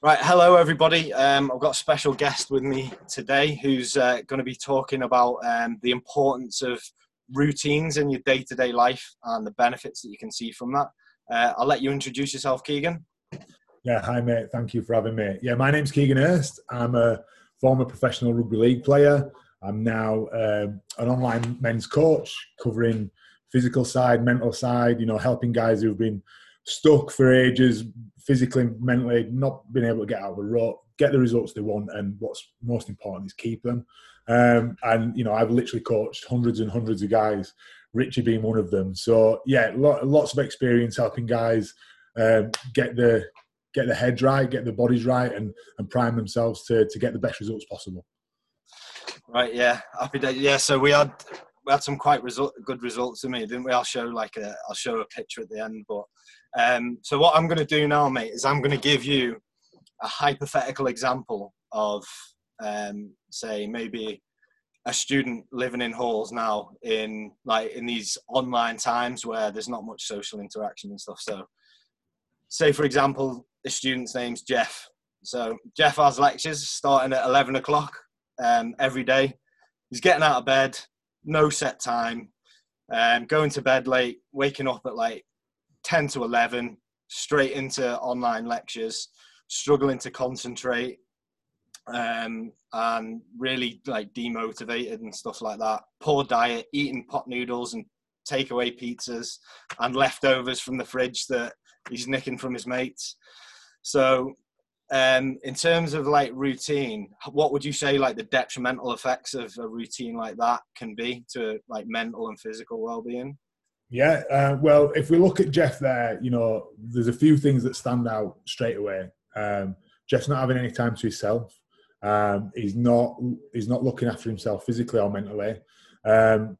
Right, hello everybody. Um, I've got a special guest with me today who's uh, going to be talking about um, the importance of routines in your day to day life and the benefits that you can see from that. Uh, I'll let you introduce yourself, Keegan. Yeah, hi mate. Thank you for having me. Yeah, my name's Keegan Hurst. I'm a former professional rugby league player. I'm now um, an online men's coach covering physical side, mental side, you know, helping guys who've been stuck for ages, physically, mentally, not being able to get out of a rut, get the results they want, and what's most important is keep them. Um, and you know, I've literally coached hundreds and hundreds of guys, Richie being one of them. So yeah, lots of experience helping guys um, get the get the heads right, get the bodies right, and and prime themselves to to get the best results possible. Right. Yeah. Happy day. Yeah. So we had we had some quite result, good results to me, didn't we? I'll show like a I'll show a picture at the end, but um, so what I'm going to do now, mate, is I'm going to give you a hypothetical example of, um, say, maybe a student living in halls now in like in these online times where there's not much social interaction and stuff. So, say for example, the student's name's Jeff. So Jeff has lectures starting at 11 o'clock um, every day. He's getting out of bed, no set time, um, going to bed late, waking up at like 10 to 11, straight into online lectures, struggling to concentrate, um, and really like demotivated and stuff like that. Poor diet, eating pot noodles and takeaway pizzas and leftovers from the fridge that he's nicking from his mates. So, um, in terms of like routine, what would you say like the detrimental effects of a routine like that can be to like mental and physical well-being? Yeah, uh, well, if we look at Jeff there, you know, there's a few things that stand out straight away. Um, Jeff's not having any time to himself. Um, he's not he's not looking after himself physically or mentally. Um,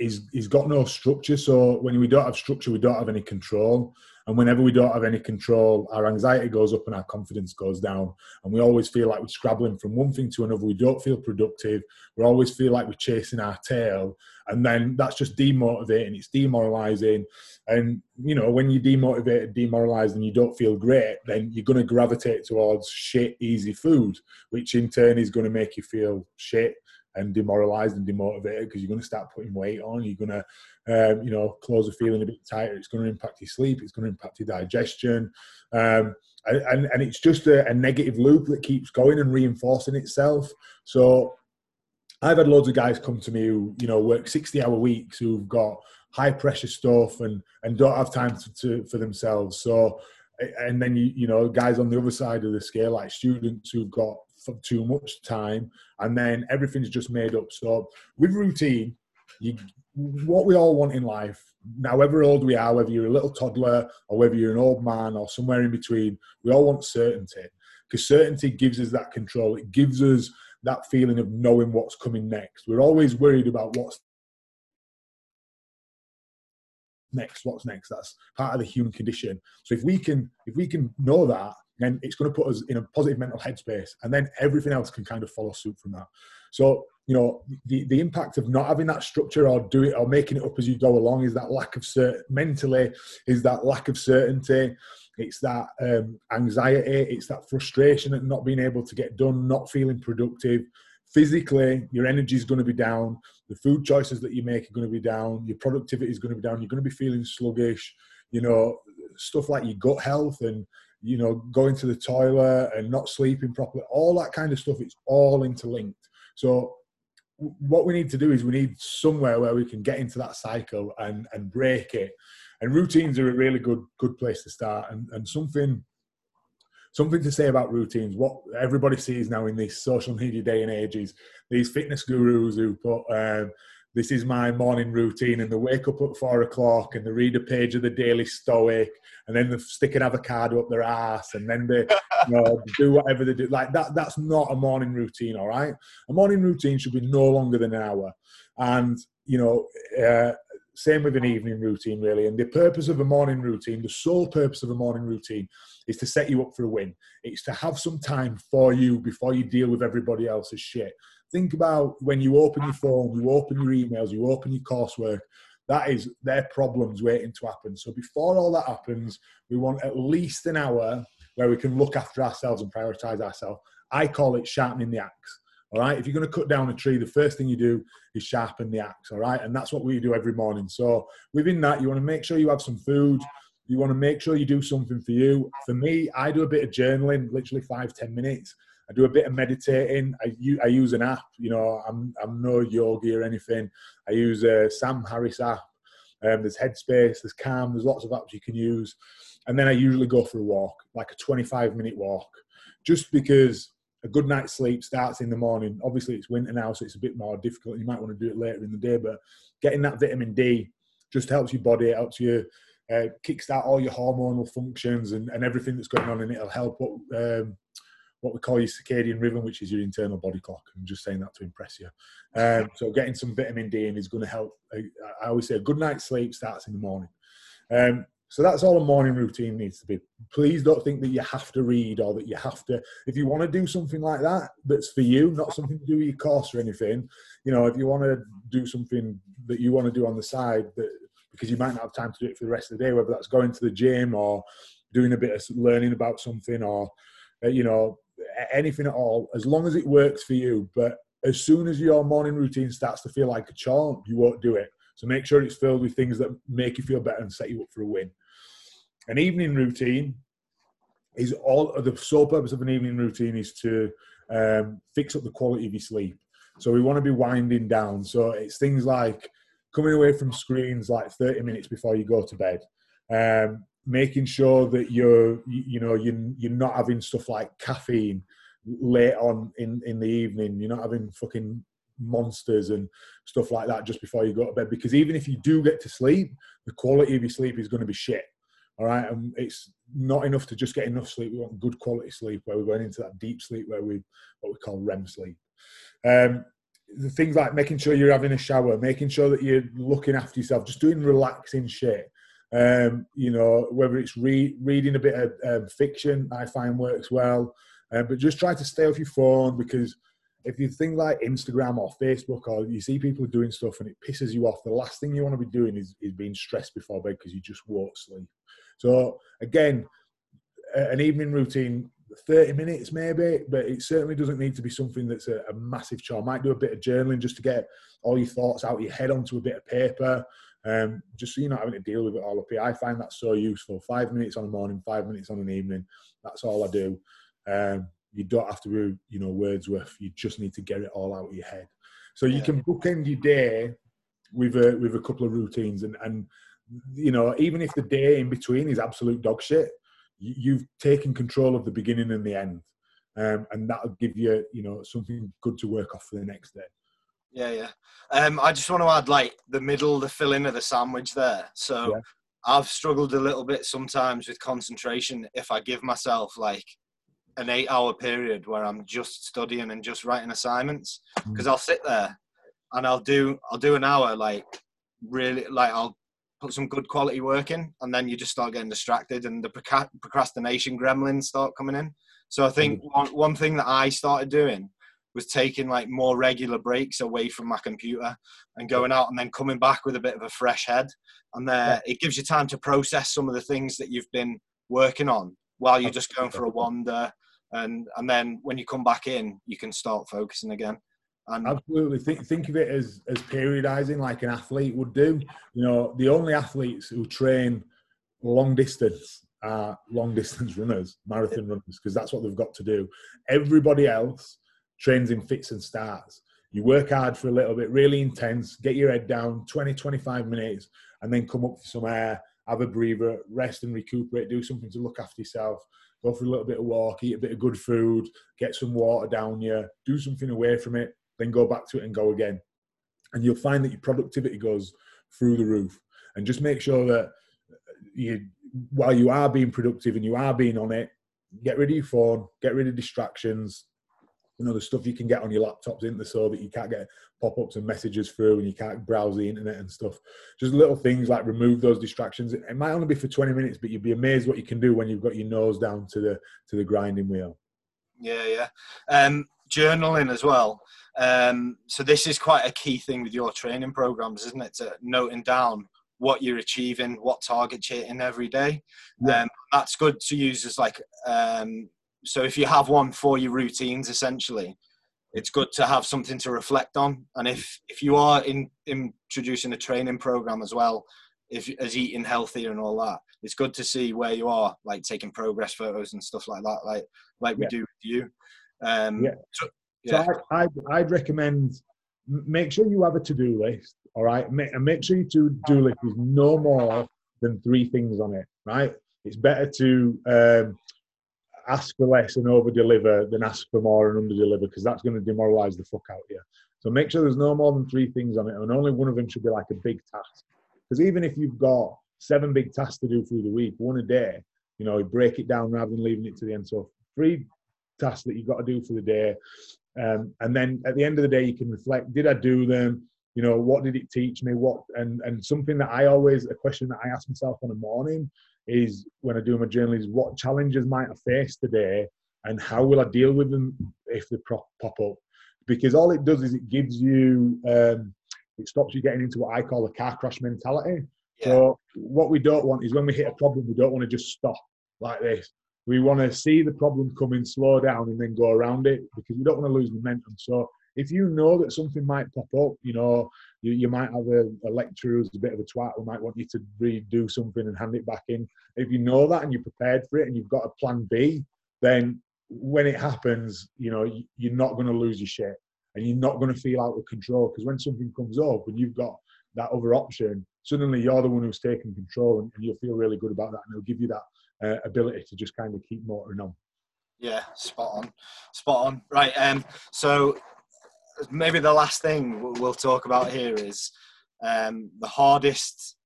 he's he's got no structure. So when we don't have structure, we don't have any control. And whenever we don't have any control, our anxiety goes up and our confidence goes down. And we always feel like we're scrabbling from one thing to another. We don't feel productive. We always feel like we're chasing our tail. And then that's just demotivating. It's demoralizing. And, you know, when you're demotivated, demoralized, and you don't feel great, then you're going to gravitate towards shit, easy food, which in turn is going to make you feel shit and demoralized and demotivated because you're going to start putting weight on. You're going to, um, you know, clothes are feeling a bit tighter. It's going to impact your sleep. It's going to impact your digestion. Um, and, and it's just a, a negative loop that keeps going and reinforcing itself. So I've had loads of guys come to me who, you know, work 60 hour weeks who've got high pressure stuff and, and don't have time to, to, for themselves. So, and then you, you know, guys on the other side of the scale, like students who've got too much time, and then everything's just made up. So with routine, you, what we all want in life, now, however old we are, whether you're a little toddler or whether you're an old man or somewhere in between, we all want certainty because certainty gives us that control. It gives us that feeling of knowing what's coming next. We're always worried about what's next what's next? That's part of the human condition. So if we can if we can know that then it's going to put us in a positive mental headspace and then everything else can kind of follow suit from that. So you know the, the impact of not having that structure or do it or making it up as you go along is that lack of cert mentally is that lack of certainty. It's that um, anxiety. It's that frustration at not being able to get done not feeling productive physically your energy is going to be down the food choices that you make are going to be down your productivity is going to be down you're going to be feeling sluggish you know stuff like your gut health and you know going to the toilet and not sleeping properly all that kind of stuff it's all interlinked. So what we need to do is we need somewhere where we can get into that cycle and and break it. And routines are a really good good place to start and and something something to say about routines. What everybody sees now in this social media day and age is these fitness gurus who put, um, this is my morning routine, and they wake up at four o'clock and they read a page of the Daily Stoic, and then they stick an avocado up their ass, and then they you know, do whatever they do. Like that, that's not a morning routine, all right? A morning routine should be no longer than an hour. And, you know, uh, same with an evening routine, really. And the purpose of a morning routine, the sole purpose of a morning routine, is to set you up for a win. It's to have some time for you before you deal with everybody else's shit. Think about when you open your phone, you open your emails, you open your coursework. That is their problems waiting to happen. So before all that happens, we want at least an hour where we can look after ourselves and prioritize ourselves. I call it sharpening the axe. All right. If you're going to cut down a tree, the first thing you do is sharpen the axe. All right. And that's what we do every morning. So within that, you want to make sure you have some food. You want to make sure you do something for you. For me, I do a bit of journaling, literally five, ten minutes. I do a bit of meditating. I, I use an app. You know, I'm, I'm no yogi or anything. I use a Sam Harris app. Um, there's Headspace, there's Calm, there's lots of apps you can use. And then I usually go for a walk, like a 25 minute walk, just because a good night's sleep starts in the morning. Obviously, it's winter now, so it's a bit more difficult. You might want to do it later in the day, but getting that vitamin D just helps your body, helps you uh, kickstart all your hormonal functions and, and everything that's going on, and it'll help what, um, what we call your circadian rhythm, which is your internal body clock. I'm just saying that to impress you. Um, so, getting some vitamin D in is going to help. I, I always say a good night's sleep starts in the morning. Um, so that's all a morning routine needs to be. Please don't think that you have to read or that you have to. If you want to do something like that, that's for you, not something to do with your course or anything. You know, if you want to do something that you want to do on the side, that because you might not have time to do it for the rest of the day, whether that's going to the gym or doing a bit of learning about something or uh, you know anything at all, as long as it works for you. But as soon as your morning routine starts to feel like a chore, you won't do it. So make sure it's filled with things that make you feel better and set you up for a win. An evening routine is all the sole purpose of an evening routine is to um, fix up the quality of your sleep. So we want to be winding down. So it's things like coming away from screens like 30 minutes before you go to bed. Um, making sure that you're you know you're, you're not having stuff like caffeine late on in in the evening you're not having fucking monsters and stuff like that just before you go to bed because even if you do get to sleep the quality of your sleep is going to be shit all right, and it's not enough to just get enough sleep. We want good quality sleep where we're going into that deep sleep where we what we call REM sleep. Um, the things like making sure you're having a shower, making sure that you're looking after yourself, just doing relaxing shit. Um, you know, whether it's re- reading a bit of um, fiction, I find works well. Um, but just try to stay off your phone because if you think like Instagram or Facebook or you see people doing stuff and it pisses you off, the last thing you want to be doing is, is being stressed before bed because you just won't sleep. So again, an evening routine, 30 minutes maybe, but it certainly doesn't need to be something that's a, a massive chore. Might do a bit of journaling just to get all your thoughts out of your head onto a bit of paper. Um, just so you're not having to deal with it all up here. I find that so useful. Five minutes on a morning, five minutes on an evening. That's all I do. Um, you don't have to do, you know, Wordsworth. You just need to get it all out of your head. So you can bookend your day with a with a couple of routines, and and you know, even if the day in between is absolute dog shit, you've taken control of the beginning and the end, um, and that'll give you, you know, something good to work off for the next day. Yeah, yeah. Um, I just want to add like the middle, the filling of the sandwich there. So yeah. I've struggled a little bit sometimes with concentration if I give myself like an eight-hour period where I'm just studying and just writing assignments because mm. I'll sit there and I'll do I'll do an hour like really like I'll put some good quality work in, and then you just start getting distracted, and the procrastination gremlins start coming in. So I think mm. one, one thing that I started doing was taking like more regular breaks away from my computer and going out and then coming back with a bit of a fresh head. And there, it gives you time to process some of the things that you've been working on while you're just going for a wander. And and then when you come back in, you can start focusing again. And Absolutely. Think, think of it as, as periodizing like an athlete would do. You know, the only athletes who train long distance are long distance runners, marathon runners, because that's what they've got to do. Everybody else trains in fits and starts. You work hard for a little bit, really intense, get your head down 20, 25 minutes, and then come up for some air, have a breather, rest and recuperate, do something to look after yourself, go for a little bit of walk, eat a bit of good food, get some water down you, do something away from it, then go back to it and go again. And you'll find that your productivity goes through the roof. And just make sure that you, while you are being productive and you are being on it, get rid of your phone, get rid of distractions. You know, the stuff you can get on your laptops into so that you can't get pop ups and messages through and you can't browse the internet and stuff. Just little things like remove those distractions. It might only be for 20 minutes, but you'd be amazed what you can do when you've got your nose down to the to the grinding wheel. Yeah, yeah. Um, journaling as well. Um, so this is quite a key thing with your training programs, isn't it? To noting down what you're achieving, what target you're hitting every day. Yeah. Um, that's good to use as like um, so if you have one for your routines essentially it's good to have something to reflect on and if if you are in introducing a training program as well if as eating healthier and all that it's good to see where you are like taking progress photos and stuff like that like like we do with you um Yeah. so, So I, I'd, I'd recommend make sure you have a to-do list, all right? Ma- And make sure your to-do list is no more than three things on it, right? It's better to um, ask for less and over-deliver than ask for more and under-deliver because that's going to demoralize the fuck out of you. So make sure there's no more than three things on it, and only one of them should be like a big task. Because even if you've got seven big tasks to do through the week, one a day, you know, break it down rather than leaving it to the end. So three tasks that you've got to do for the day, um, and then at the end of the day you can reflect did i do them? You know what did it teach me? What and and something that i always a question that i ask myself on a morning is when i do my journal is what challenges might i face today and how will i deal with them if they pop up? Because all it does is it gives you um, it stops you getting into what i call a car crash mentality. Yeah. So what we don't want is when we hit a problem, we don't want to just stop like this. We want to see the problem coming, slow down, and then go around it because we don't want to lose momentum. So if you know that something might pop up, you know, you, you might have a, a lecturer who's a bit of a twat who might want you to redo something and hand it back in. If you know that and you're prepared for it and you've got a plan B, then when it happens, you know, you- you're not going to lose your shit and you're not going to feel out of control because when something comes up and you've got that other option, suddenly you're the one who's taking control and, and you'll feel really good about that and it'll give you that uh, ability to just kind of keep motoring on. Yeah, spot on, spot on. Right. Um. So maybe the last thing we'll- talk about here is um the hardest.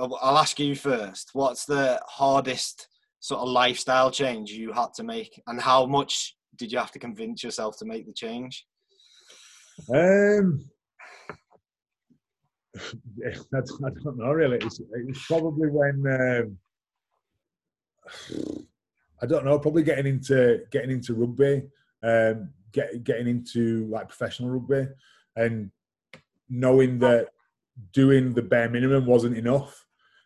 I'll ask you first. What's the hardest sort of lifestyle change you had to make, and how much did you have to convince yourself to make the change? Um, I, don't, know really. It's, it's probably when um, I don't know. Probably getting into getting into rugby, um, get, getting into like professional rugby, and knowing that doing the bare minimum wasn't enough.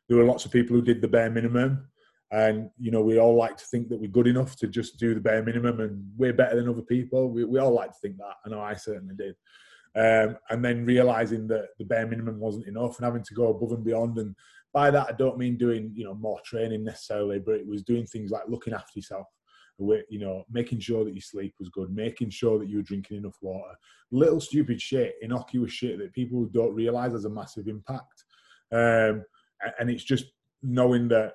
There were lots of people who did the bare minimum, and you know we all like to think that we're good enough to just do the bare minimum and we're better than other people. We, we all like to think that. I know I certainly did. Um, and then realizing that the bare minimum wasn't enough and having to go above and beyond. And by that, I don't mean doing you know more training necessarily, but it was doing things like looking after yourself. You know, making sure that your sleep was good, making sure that you were drinking enough water. Little stupid shit, innocuous shit that people don't realize has a massive impact. Um, and it's just knowing that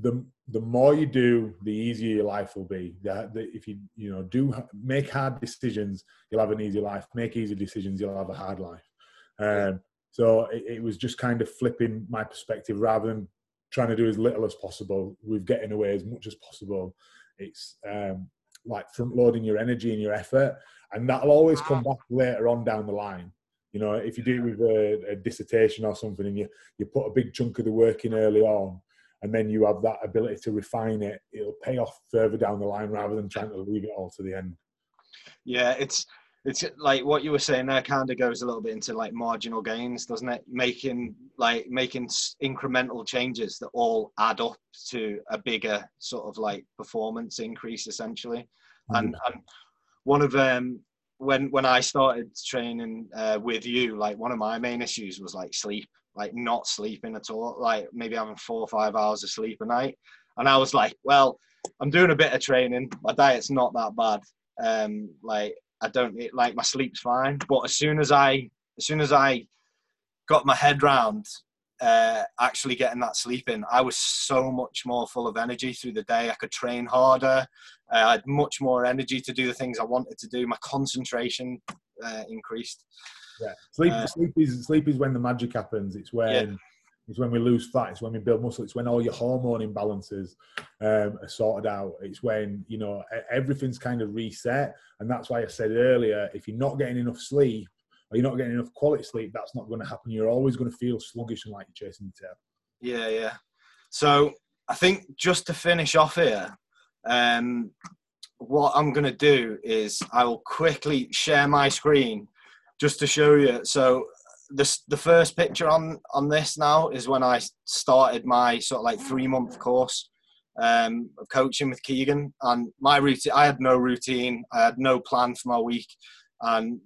the the more you do, the easier your life will be. That, that if you you know do make hard decisions, you'll have an easy life. Make easy decisions, you'll have a hard life. Um, so it, it was just kind of flipping my perspective rather than trying to do as little as possible with getting away as much as possible. It's um, like front loading your energy and your effort, and that'll always come back later on down the line. You know, if you do it with a, a dissertation or something, and you you put a big chunk of the work in early on, and then you have that ability to refine it, it'll pay off further down the line rather than trying to leave it all to the end. Yeah, it's it's like what you were saying there kind of goes a little bit into like marginal gains, doesn't it? Making like making incremental changes that all add up to a bigger sort of like performance increase essentially. And and one of um when when I started training uh, with you, like one of my main issues was like sleep, like not sleeping at all, like maybe having four or five hours of sleep a night. And I was like, well, I'm doing a bit of training. My diet's not that bad. Um, like I don't it, like my sleep's fine. But as soon as I as soon as I got my head round uh, actually getting that sleep in, I was so much more full of energy through the day. I could train harder. Uh, I had much more energy to do the things I wanted to do. My concentration uh, increased. Yeah, sleep, Uh, sleep is sleep is when the magic happens. It's when it's when we lose fat. It's when we build muscle. It's when all your hormone imbalances um, are sorted out. It's when you know everything's kind of reset, and that's why I said earlier, if you're not getting enough sleep or you're not getting enough quality sleep, that's not going to happen. You're always going to feel sluggish and like you're chasing your tail. Yeah, yeah. So I think just to finish off here, um, what I'm going to do is I will quickly share my screen just to show you. So the the first picture on on this now is when I started my sort of like three month course um, of coaching with Keegan, and my routine. I had no routine. I had no plan for my week, and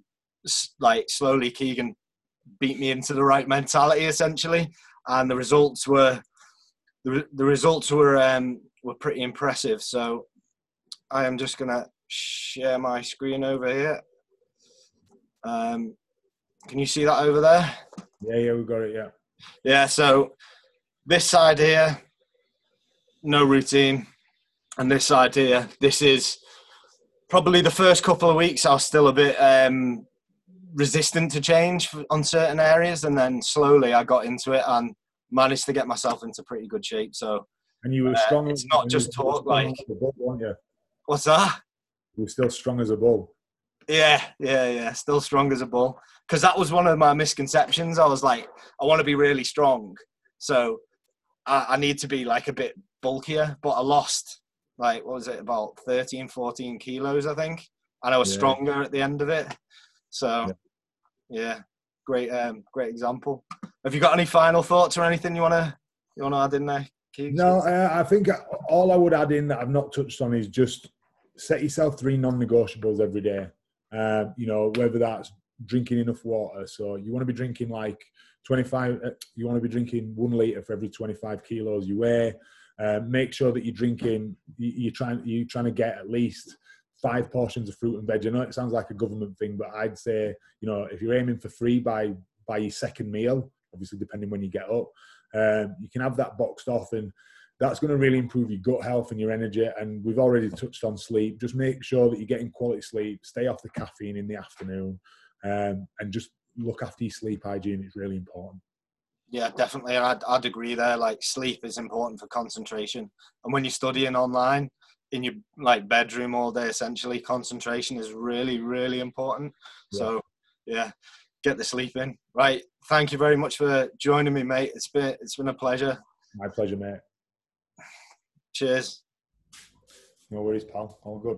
like slowly Keegan beat me into the right mentality essentially, and the results were the, the results were um, were pretty impressive. So I am just gonna share my screen over here. Um, can you see that over there? Yeah, yeah, we got it. Yeah. Yeah. So this side here, no routine, and this side here, this is probably the first couple of weeks. I was still a bit um, resistant to change on certain areas, and then slowly I got into it and managed to get myself into pretty good shape. So. And you were uh, strong. It's not just talk, like. Bull? What's that? You were still strong as a bull. Yeah, yeah, yeah. Still strong as a bull. Because that was one of my misconceptions. I was like, I want to be really strong, so I, I need to be like a bit bulkier. But I lost like what was it about 13, 14 kilos, I think, and I was yeah. stronger at the end of it. So, yeah, yeah great, um, great example. Have you got any final thoughts or anything you wanna you wanna add in there? No, uh, I think all I would add in that I've not touched on is just set yourself three non-negotiables every day. Um, you know, whether that's drinking enough water. So you want to be drinking like 25. Uh, you want to be drinking one liter for every 25 kilos you weigh. Uh, make sure that you're drinking. You're trying. You're trying to get at least five portions of fruit and veg. I know it sounds like a government thing, but I'd say you know if you're aiming for three by by your second meal, obviously depending when you get up, um, you can have that boxed off and that's going to really improve your gut health and your energy. And we've already touched on sleep. Just make sure that you're getting quality sleep. Stay off the caffeine in the afternoon, um, and just look after your sleep hygiene. It's really important. Yeah, definitely. I'd, I'd agree there. Like sleep is important for concentration, and when you're studying online in your like bedroom all day, essentially concentration is really, really important. Yeah. So, yeah, get the sleep in. Right. Thank you very much for joining me, mate. It's been it's been a pleasure. My pleasure, mate. Cheers. No worries, pal. All good.